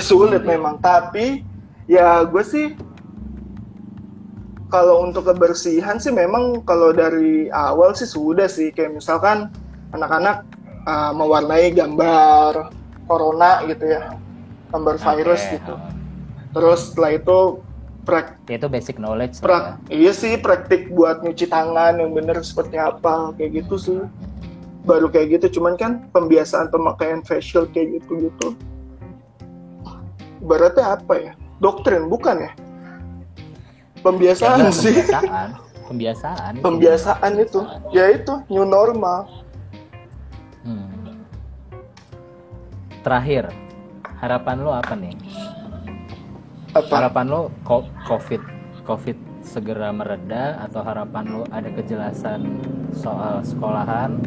sulit, sulit memang tapi ya gue sih kalau untuk kebersihan sih memang kalau dari awal sih sudah sih kayak misalkan anak-anak uh, mewarnai gambar corona gitu ya gambar okay. virus gitu terus setelah itu prak itu basic knowledge prak ya. iya sih praktik buat nyuci tangan yang bener seperti apa kayak gitu sih baru kayak gitu. Cuman kan pembiasaan pemakaian facial kayak gitu gitu berarti apa ya? Doktrin bukan ya? Pembiasaan ya, sih. pembiasaan. Pembiasaan pembiasaan itu. Ya itu new normal. Hmm. terakhir harapan lo apa nih? Apa? harapan lo covid covid segera mereda atau harapan lo ada kejelasan soal sekolahan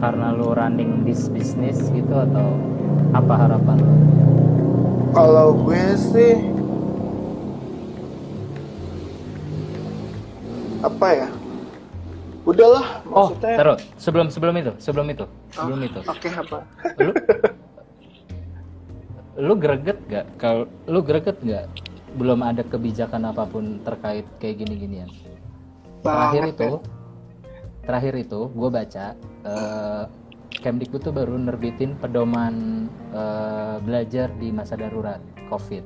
karena lu running this business gitu atau apa harapan lu? Kalau gue sih apa ya? Udahlah, oh, maksudnya. Oh, terus sebelum sebelum itu, sebelum itu, sebelum oh, itu. Oke okay, apa? Lu, lu greget gak? Kalau lu greget gak? Belum ada kebijakan apa pun terkait kayak gini-ginian. Terakhir itu, ya terakhir itu gue baca uh, Kemdikbud tuh baru nerbitin pedoman eh, belajar di masa darurat COVID,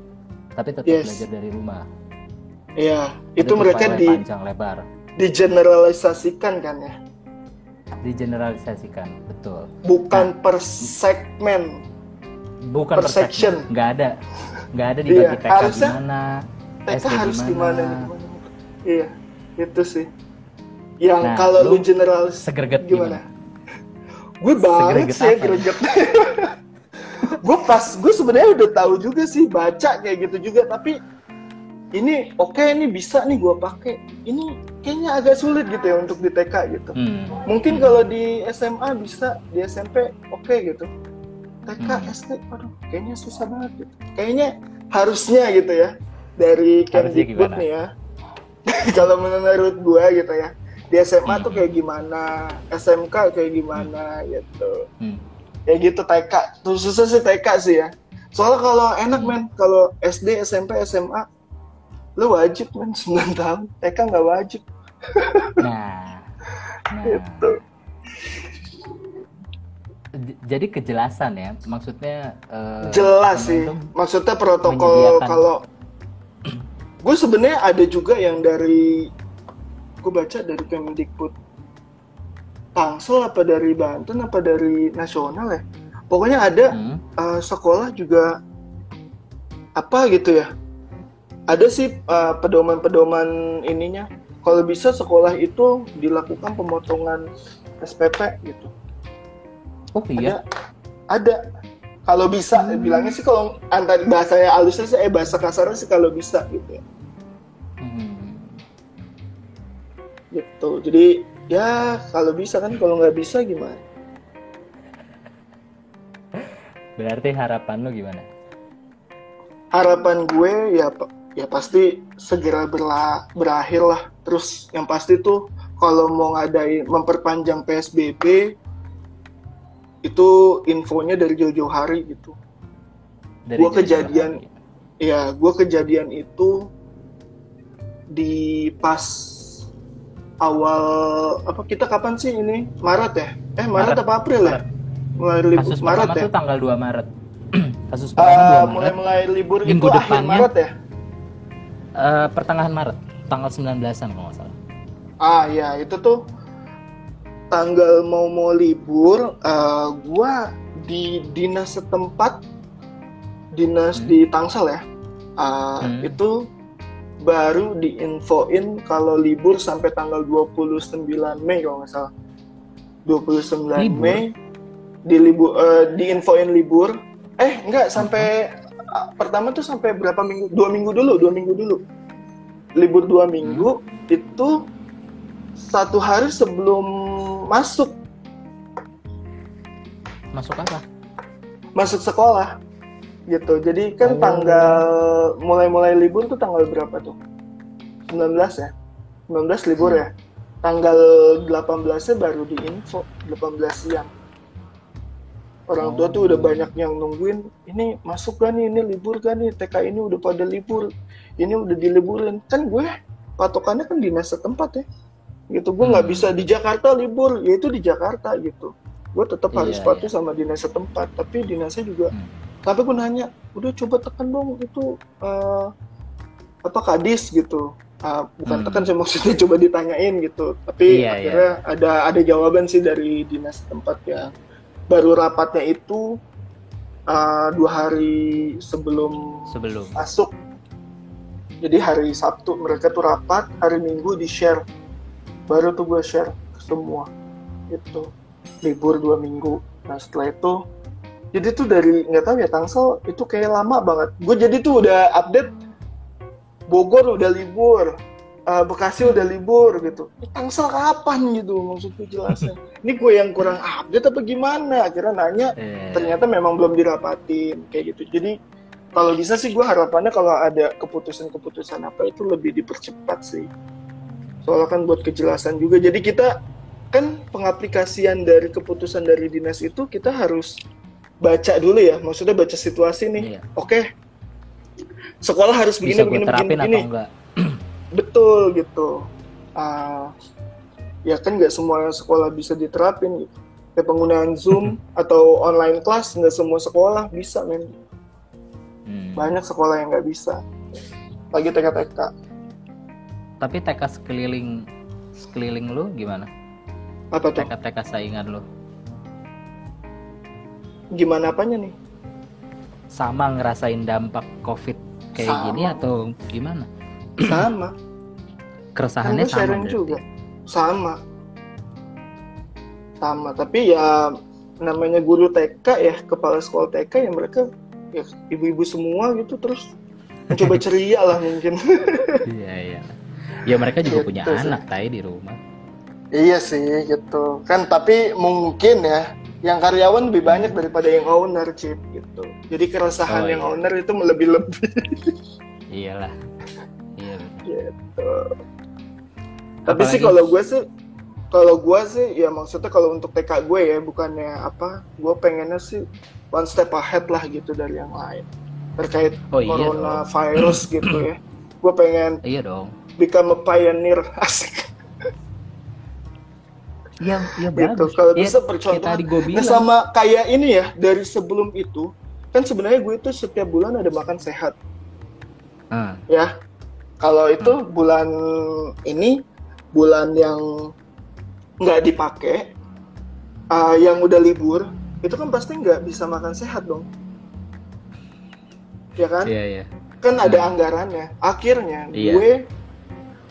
tapi tetap Yes. belajar dari rumah. Iya, itu tuh mereka di panjang lebar, digeneralisasikan kan ya, digeneralisasikan, betul. bukan per segmen. Bukan Per per section, nggak ada, nggak ada dibagi Iya, TK harusnya gimana, TK SD harus gimana, gimana, gimana. Iya, itu sih. Yang Nah, kalau lu lu generalis segerget gimana? gimana? Gue banget sih apa? greget. gue pas gue sebenarnya udah tahu juga sih baca kayak gitu juga tapi ini oke ini bisa nih gue pakai ini kayaknya agak sulit gitu ya untuk di TK gitu Hmm. mungkin kalau di SMA bisa di SMP oke gitu TK Hmm. SD aduh kayaknya susah banget gitu kayaknya harusnya gitu ya dari Kemdikbud gimana? nih ya kalau menurut gua gitu ya di SMA tuh Hmm. kayak gimana? SMK kayak gimana gitu. Hmm. ya gitu TK khususnya sih TK sih ya. Soalnya kalau enak Hmm. men. Kalau SD SMP SMA lu wajib men. 9 tahun. TK nggak wajib. Nah, nah. gitu. Jadi kejelasan ya, maksudnya eh, jelas sih. maksudnya protokol menyediakan. kalau gue sebenarnya ada juga yang dari gue baca dari Kemdikbud Tangsel apa dari Banten apa dari nasional ya? Pokoknya ada Hmm. eh, sekolah juga apa gitu ya? Ada sih eh, pedoman-pedoman ininya. Kalau bisa sekolah itu dilakukan pemotongan SPP gitu. Oh iya, ada. Kalau bisa Hmm. bilangnya sih kalau antar bahasa halusnya sih eh bahasa kasarnya sih kalau bisa gitu ya gitu jadi ya kalau bisa kan kalau nggak bisa gimana berarti harapan lu gimana? harapan gue ya ya pasti segera berla, berakhir lah terus yang pasti tuh kalau mau ngadain memperpanjang PSBB itu infonya dari jauh-jauh hari gitu Dari Gua jauh-jauh kejadian. hari. ya gue kejadian itu di pas awal apa kita kapan sih ini Maret ya eh Maret, Maret. apa April ya Maret. mulai libur Kasus Maret ya tanggal 2 Maret. Kasus Eh, pertama 2 Maret. mulai mulai libur Minggu itu akhir depannya. Maret ya Eh, pertengahan Maret, tanggal 19-an kalau nggak salah. ah ya itu tuh tanggal mau mau libur eh, gua di dinas setempat dinas Hmm. di Tangsel ya eh, Hmm. itu baru diinfoin kalau libur sampai tanggal 29 Mei kalau nggak salah. 29 Libur? Mei di libur eh, diinfoin libur. Eh enggak sampai ah, pertama tuh sampai berapa minggu? Dua minggu dulu dua minggu dulu. Libur dua minggu itu satu hari sebelum masuk. Masuk apa? masuk sekolah gitu. Jadi kan Oh. tanggal mulai-mulai libur tuh tanggal berapa tuh? 19 ya? 19 libur Hmm. ya? Tanggal 18 nya baru diinfo 18 siang. Orang tua tuh udah Oh. banyak yang nungguin ini masuk gak nih? Ini libur gak nih? TK ini udah pada libur. Ini udah diliburin. Kan gue patokannya kan dinas setempat ya. Gitu. Gue nggak Hmm. bisa di Jakarta libur. Ya itu di Jakarta gitu. Gue tetap harus Iya, patuh iya. sama dinas setempat. Tapi dinasnya juga Hmm. Tapi gue nanya udah coba tekan dong itu eh, apa kadis gitu. Ah, bukan Hmm. tekan sih maksudnya coba ditanyain gitu. Tapi Iya, akhirnya ada ada jawaban sih dari dinas tempat ya. Baru rapatnya itu ah, dua hari sebelum Sebelum. masuk. Jadi hari Sabtu mereka tuh rapat hari Minggu di share baru tuh gue share ke semua itu libur dua minggu. Nah setelah itu jadi tuh dari nggak tahu ya Tangsel itu kayak lama banget. Gue jadi tuh udah update Bogor udah libur eh, Bekasi udah libur gitu. Tangsel kapan gitu maksudnya jelasnya? Ini gue yang kurang update apa gimana? Akhirnya nanya. Eh, ternyata memang belum dirapatin kayak gitu. Jadi kalau bisa sih gue harapannya kalau ada keputusan-keputusan apa itu lebih dipercepat sih. Soalnya kan buat kejelasan juga. Jadi kita kan pengaplikasian dari keputusan dari dinas itu kita harus baca dulu ya maksudnya baca situasi nih. Iya. oke sekolah harus begini Bisa begini begini, begini. betul gitu. Ah, ya kan nggak semua sekolah bisa diterapin gitu. Kayak penggunaan Zoom atau online class nggak semua sekolah bisa men. Hmm. banyak sekolah yang nggak bisa. Lagi TK-TK Tapi TK sekeliling sekeliling lu gimana? apa tuh? TK-TK saingan lu gimana apanya nih sama ngerasain dampak COVID kayak Sama. gini atau gimana? sama Keresahannya sama sharing berarti? juga sama sama tapi ya namanya guru TK ya kepala sekolah TK ya mereka ya ibu-ibu semua gitu terus mencoba ceria lah mungkin Iya iya. Ya mereka juga Gitu punya sih. anak tay di rumah. iya sih gitu kan tapi mungkin ya yang karyawan lebih banyak daripada yang owner chip gitu. Jadi keresahan Oh, yang iya. owner itu lebih-lebih Iyalah. Iya. gitu. Tapi sih kalau gue sih kalau gue sih ya maksudnya kalau untuk TK gue ya bukannya apa gue pengennya sih one step ahead lah gitu dari yang lain. Terkait Oh, iya coronavirus gitu ya. Gue pengen Iya dong. become a pioneer. Asik Iya iya gitu. kalau Iya, bisa percontohan. gue nah sama kayak ini ya dari sebelum itu kan sebenarnya gue itu setiap bulan ada makan sehat. Ah, ya. Kalau itu bulan ini bulan yang nggak dipakai uh, yang udah libur itu kan pasti nggak bisa makan sehat dong. Ya kan? Iya iya. kan ada anggarannya. Akhirnya Iya. gue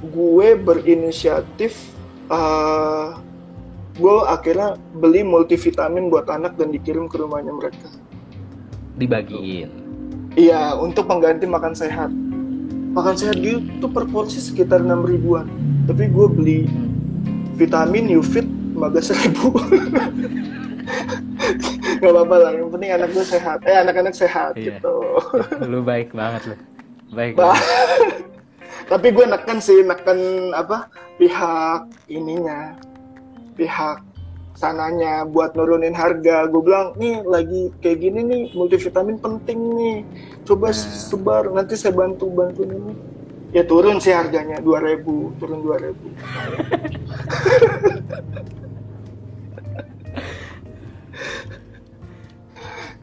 gue berinisiatif uh, gue akhirnya beli multivitamin buat anak dan dikirim ke rumahnya mereka Dibagiin. Iya, untuk pengganti makan sehat. Makan sehat gitu per porsi sekitar 6 ribuan. Tapi gue beli vitamin Ufit 15 ribu. Gak apa-apa lah, yang penting anak gue sehat. Eh, anak-anak sehat Iya. gitu. Lu baik banget lu. Baik. Bah. banget. Tapi gue neken sih, neken apa pihak ininya, pihak sananya buat nurunin harga. Gue bilang, nih lagi kayak gini nih, multivitamin penting nih. Coba Nah. sebar, nanti saya bantu bantu ini. Ya turun sih harganya 2000, turun 2000.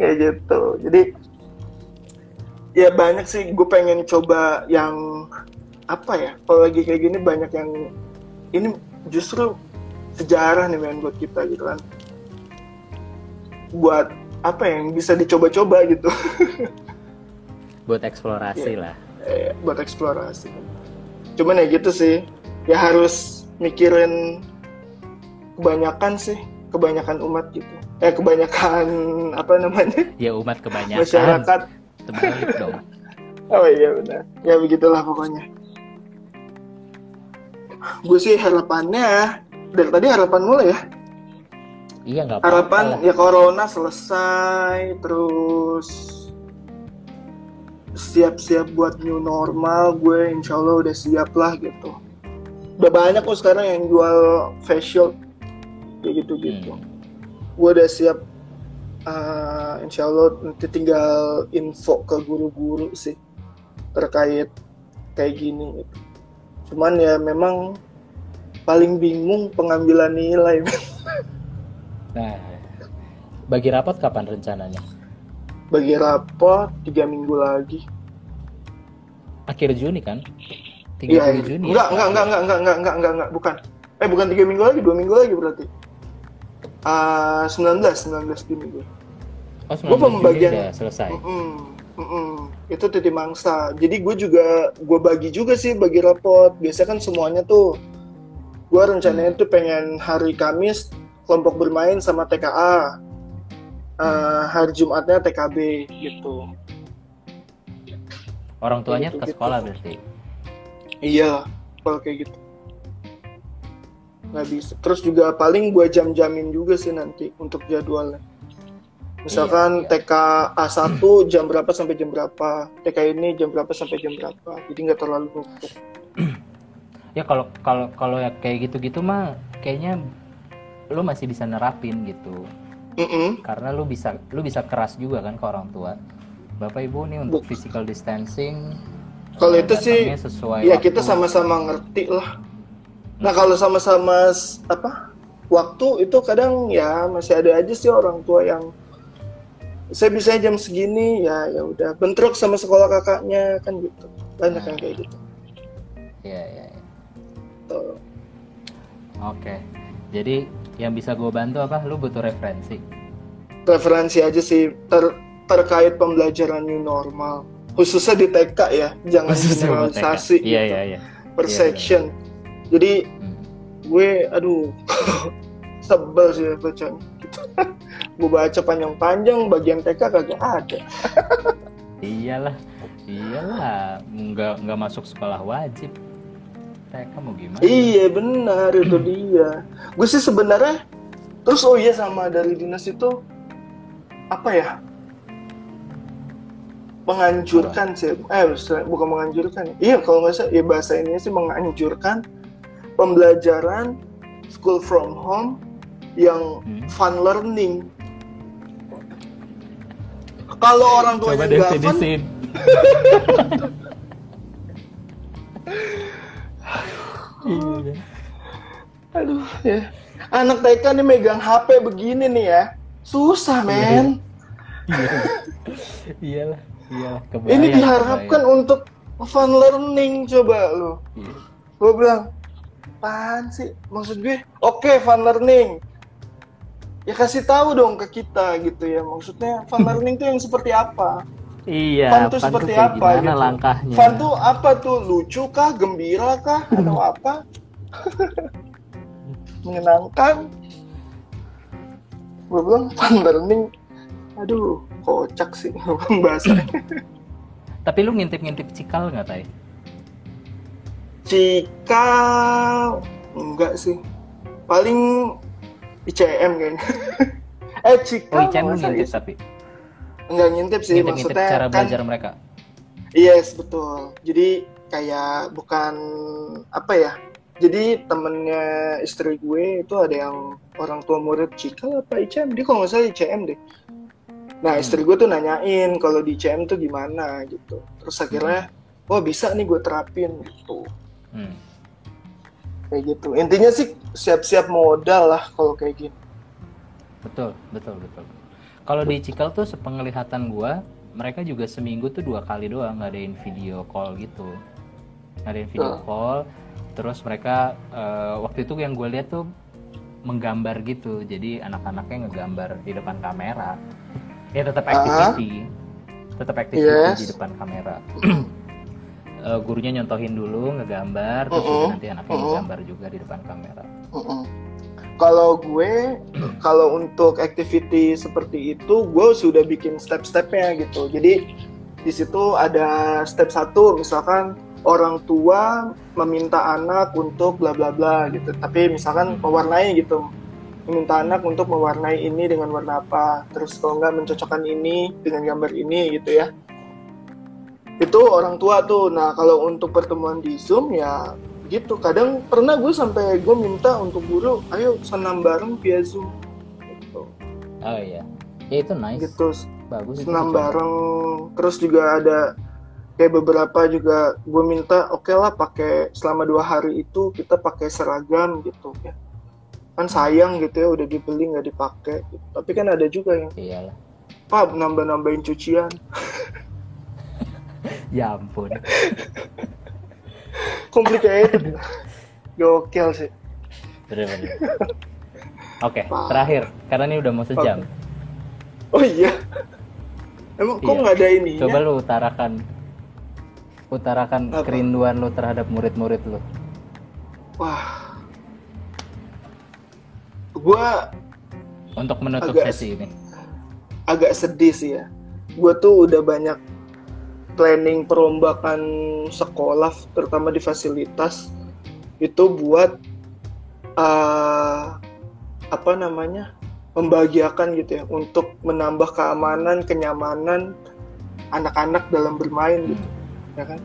Kayak gitu. Jadi ya banyak sih gue pengen coba yang apa ya kalau lagi kayak gini banyak yang ini justru sejarah nih men buat kita gitu kan buat apa ya, yang bisa dicoba-coba gitu Buat eksplorasi Iya. lah. Eh, buat eksplorasi cuman ya gitu sih ya harus mikirin kebanyakan sih kebanyakan umat gitu eh kebanyakan apa namanya Ya umat kebanyakan. masyarakat Terbalik dong. Oh iya benar. Ya begitulah pokoknya. Gue sih harapannya dari tadi harapan mulai ya. Iya nggak Harapan lah. ya corona selesai terus siap-siap buat new normal gue insya Allah udah siap lah gitu udah banyak kok sekarang yang jual facial kayak gitu gitu Hmm. gue udah siap uh, insya Allah nanti tinggal info ke guru-guru sih terkait kayak gini gitu. cuman ya memang paling bingung pengambilan nilai Nah, bagi rapot kapan rencananya? bagi rapot tiga minggu lagi Akhir Juni kan? 30 Iya, Juni. enggak, ya? enggak, enggak, enggak, enggak, enggak, enggak, enggak, enggak, bukan. Eh, bukan tiga minggu lagi, dua minggu lagi berarti. Ah, 19, 19 Juni gue. Oh, Gua 19 Juni pembagian- udah selesai. Mm-mm, mm-mm. Itu titip mangsa. Jadi gue juga, gue bagi juga sih bagi rapot. Biasanya kan semuanya tuh, gue rencananya tuh pengen hari Kamis kelompok bermain sama TKA. Ah, hari Jumatnya TKB gitu. Orang tuanya ke Gitu-gitu. sekolah berarti. Iya, kalau kayak gitu. Nggak bisa. Terus juga paling gue jam-jamin juga sih nanti untuk jadwalnya. Misalkan Iya, TK A1 jam berapa sampai jam berapa, TK ini jam berapa sampai jam berapa. Jadi nggak terlalu numpuk. Ya kalau kalau kalau ya kayak gitu-gitu mah kayaknya lu masih bisa nerapin gitu. Mm-mm. Karena lu bisa lu bisa keras juga kan ke orang tua. Bapak Ibu nih untuk Bu- physical distancing Kalau eh, itu sih, sesuai Ya waktu. kita sama-sama ngerti lah. Nah kalau sama-sama apa waktu itu kadang ya masih ada aja sih orang tua yang saya bisa jam segini ya ya udah bentrok sama sekolah kakaknya kan gitu banyak yang kayak gitu Iya, iya, iya. Tuh. Oke. Jadi yang bisa gue bantu apa? Lu butuh referensi. referensi aja sih ter- terkait pembelajaran new normal khususnya di TK ya jangan Khususnya generalisasi Iya, gitu, iya, iya. per Iya, section jadi Hmm. gue aduh sebel sih bacanya gitu. gue baca panjang-panjang bagian TK kagak ada Iyalah, iyalah, nggak nggak masuk sekolah wajib. Mau gimana? iya benar itu dia gue sih sebenarnya terus oh iya sama dari dinas itu apa ya menganjurkan sih eh bukan menganjurkan iya kalau nggak salah ya bahasa ini sih menganjurkan pembelajaran school from home yang Hmm. fun learning kalau orang tuanya nggak fun. Iya. Aduh ya. Anak TK nih megang HP begini nih ya. Susah men. Iya. Iyalah, iyalah. Kebayang, Ini diharapkan kebayang. untuk fun learning coba lo. Iya. Gue bilang, apaan sih? Maksud gue, oke fun learning. Ya kasih tahu dong ke kita gitu ya. Maksudnya fun learning tuh yang seperti apa? Iya, Fun tuh fun seperti kayak apa gitu. langkahnya? Fun tuh apa tuh? Lucu kah? Gembira kah? Atau apa? Menyenangkan? Gue bilang fun learning. Aduh, kocak sih bahasa. Tapi lu ngintip-ngintip cikal nggak, Tay? Cikal enggak sih. Paling ICM kayaknya. eh Oh, Cikal ICM lu masa ngintip tapi? Enggak ngintip sih Ngintip-ngintip maksudnya cara kan belajar mereka? Yes, betul. Jadi kayak bukan apa ya? Jadi temennya istri gue itu ada yang orang tua murid Cikal apa ICM? Dia kalau nggak salah ICM deh. Nah Hmm. istri gue tuh nanyain kalau di ICM tuh gimana gitu. Terus akhirnya, wah bisa nih gue terapin gitu. Hmm. Kayak gitu. Intinya sih siap-siap modal lah kalau kayak gini. Betul, betul, betul. Kalau di Cikal tuh sepenglihatan gua, mereka juga seminggu tuh dua kali doang ngadain video call gitu. Ngadain video Ah. call, terus mereka eh, waktu itu yang gue lihat tuh menggambar gitu. Jadi anak-anaknya ngegambar di depan kamera. Ya tetap activity. Tetap activity Yes. di depan kamera. Eh, gurunya nyontohin dulu ngegambar, terus Mm-mm. juga nanti anaknya Mm-mm. ngegambar juga di depan kamera. Mm-mm. Kalau gue, kalau untuk activity seperti itu, gue sudah bikin step-stepnya gitu. Jadi di situ ada step satu, misalkan orang tua meminta anak untuk bla bla bla gitu. Tapi misalkan mewarnai gitu, meminta anak untuk mewarnai ini dengan warna apa. Terus kalau nggak mencocokkan ini dengan gambar ini gitu ya. Itu orang tua tuh. Nah kalau untuk pertemuan di Zoom ya gitu kadang pernah gue sampai gue minta untuk guru ayo senam bareng via zoom gitu Oh iya, ya itu nice, gitu bagus. itu senam dicoba. bareng terus juga ada kayak beberapa juga gue minta oke lah pakai selama dua hari itu kita pakai seragam gitu ya kan sayang gitu ya udah dibeli nggak dipakai gitu. tapi kan ada juga yang Iyalah. pak nambah nambahin cucian Ya ampun. complicated gokil sih Bener-bener. Oke, terakhir karena ini udah mau sejam. oh iya emang kok Iya. nggak ada ini Coba lu utarakan utarakan Apa? kerinduan lu terhadap murid-murid lu. wah gue Untuk menutup Agak- sesi ini. agak sedih sih ya. Gue tuh udah banyak planning perombakan sekolah, terutama di fasilitas, itu buat eh, apa namanya membahagiakan gitu ya, untuk menambah keamanan, kenyamanan anak-anak dalam bermain gitu, ya kan?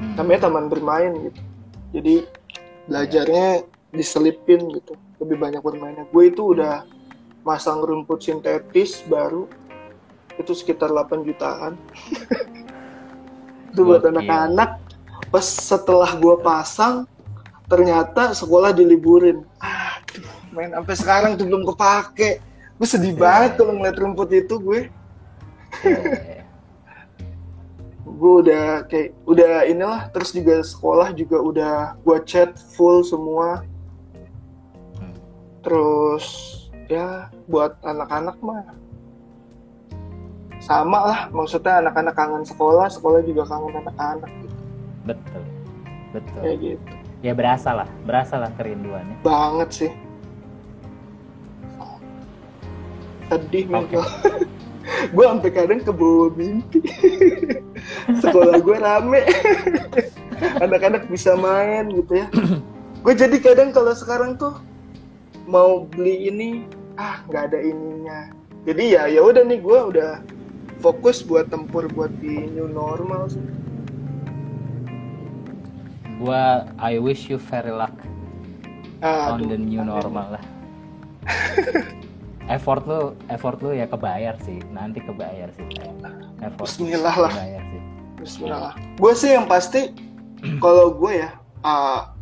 Hmm. Namanya taman bermain gitu. Jadi belajarnya diselipin gitu, lebih banyak bermainnya. Gue itu udah masang rumput sintetis baru itu sekitar 8 jutaan itu buat anak-anak pas setelah gua pasang ternyata sekolah diliburin Aduh, main sampai sekarang tuh belum kepake. Gue sedih Iya. banget kalau ngeliat rumput itu gue. Eh, Gue udah kayak udah inilah terus juga sekolah juga udah gue chat full semua. Hmm. Terus ya buat anak-anak mah sama lah. Maksudnya anak-anak kangen sekolah sekolah juga kangen anak-anak gitu. betul. Betul. Kayak gitu. Ya berasa lah berasa lah kerinduannya. Banget sih. Sedih Oke. gue sampai kadang ke bawah mimpi. Sekolah gue rame. Anak-anak bisa main gitu ya. Gue jadi kadang kalau sekarang tuh mau beli ini ah nggak ada ininya. Jadi ya ya udah nih gue udah fokus buat tempur buat di new normal sih gua I wish you very luck on the new normal lah effort lu effort lu ya kebayar sih nanti kebayar sih effort Bismillah lah kebayar sih Bismillah. Gue sih yang pasti kalau gue ya, uh,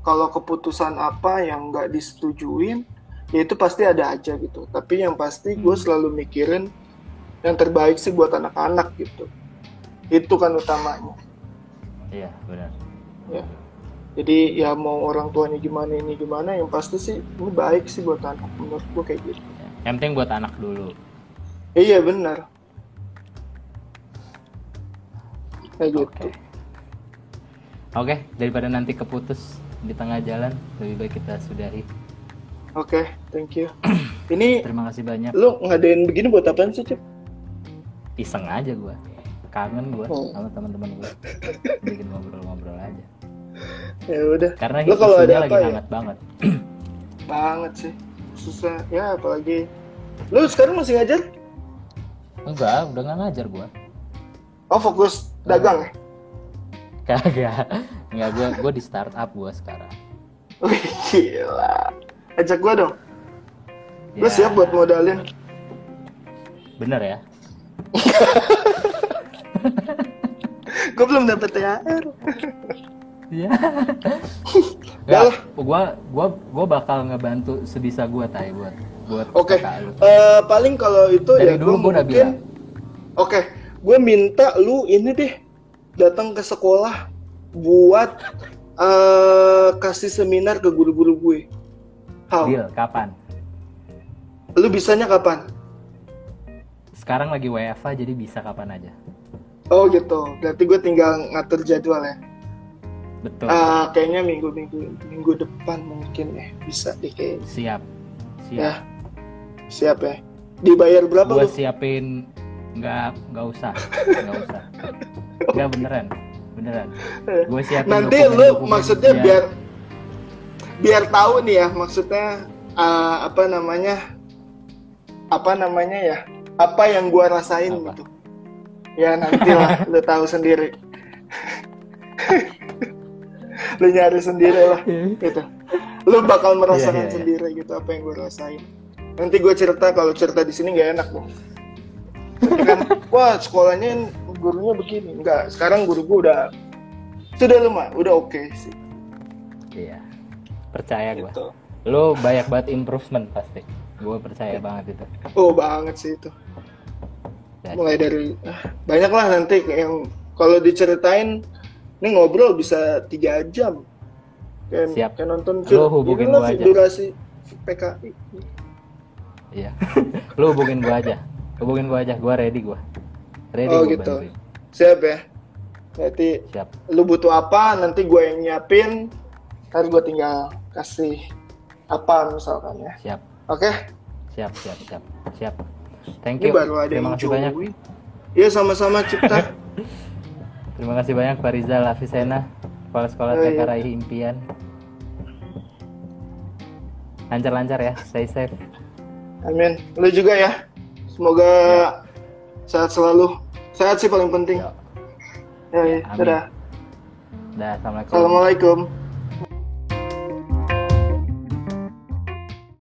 kalau keputusan apa yang nggak disetujuin, ya itu pasti ada aja gitu. Tapi yang pasti gue Hmm. selalu mikirin yang terbaik sih buat anak-anak gitu. Itu kan utamanya. iya benar Ya. Jadi ya mau orang tuanya gimana ini gimana, yang pasti sih ini baik sih buat anak. Menurut gue kayak gitu. Ya. yang penting buat anak dulu Iya benar. Kayak gitu. oke oke daripada nanti keputus di tengah jalan lebih baik kita sudahi Oke, thank you. Ini terima kasih banyak lu ngadain begini buat apaan sih, Cip? Iseng aja gua. Kangen gua Oh. sama teman-teman gua. Bikin ngobrol-ngobrol aja. Ya udah. karena Lu kalau ada lagi apa ya? hangat banget. Banget sih. Susah. Ya apalagi. Lu sekarang masih ngajar? Enggak udah nggak ngajar gua. Oh fokus dagang ya? Kagak. Enggak gua gua di startup gua sekarang. Wih gila. Ajak gua dong. Ya, siap buat modalin bener ya gua belum dapet THR Iya. Ya lah. gua gua gua bakal ngebantu sebisa gua tay buat buat oke kakak lu. Eh, paling kalau itu Dari ya dulu gua mungkin bilang. oke gue minta lu ini deh datang ke sekolah buat eh kasih seminar ke guru-guru gue how Deal, kapan? lu bisanya kapan Sekarang lagi WFA jadi bisa kapan aja. oh gitu berarti gue tinggal ngatur jadwal ya Betul. Ah, kayaknya minggu minggu minggu depan mungkin ya bisa deh kayaknya. Siap. Siap. Ya, siap ya. Dibayar berapa Gua lu? siapin nggak nggak usah, nggak usah. Nggak beneran, beneran. Gue siapin Nanti dokumen- lu dokumen maksudnya biar- biar biar tahu nih ya maksudnya ah, apa namanya apa namanya ya apa yang gua rasain Apa? gitu. Ya nantilah lu tahu sendiri. lu nyari sendiri lah gitu. Lu bakal merasakan Iya, iya, iya. sendiri gitu apa yang gue rasain. Nanti gue cerita kalau cerita di sini nggak enak dong. Kan, wah sekolahnya gurunya begini. Enggak, sekarang guru gue udah sudah lemah, udah oke sih. Iya. Percaya gua. Gitu. Lu banyak banget improvement pasti. Gue percaya banget itu. Oh banget sih itu. Mulai dari ah, banyak lah nanti yang kalau diceritain ini ngobrol bisa tiga jam. Kayak, Siap. kayak nonton Lu film. hubungin Inilah gua aja. durasi PKI. Iya. lu hubungin gua aja. Hubungin gua aja. Gua ready gua. Ready Oh gua gitu. bantuin. Siap ya. Berarti Siap. lu butuh apa nanti gue yang nyiapin ntar gue tinggal kasih apa misalkan ya Siap. Oke Siap, siap, siap. Siap. Thank ini you. baru ada Terima yang kasih banyak. Iya sama-sama Cipta Terima kasih banyak Pak Rizal Afisena, Kepala Sekolah Oh, TK iya. Raih Impian. Lancar-lancar ya, stay safe. amin lu juga ya semoga sehat selalu sehat sih paling penting Yo. ya, ya. Amin. dadah Dah, assalamualaikum. assalamualaikum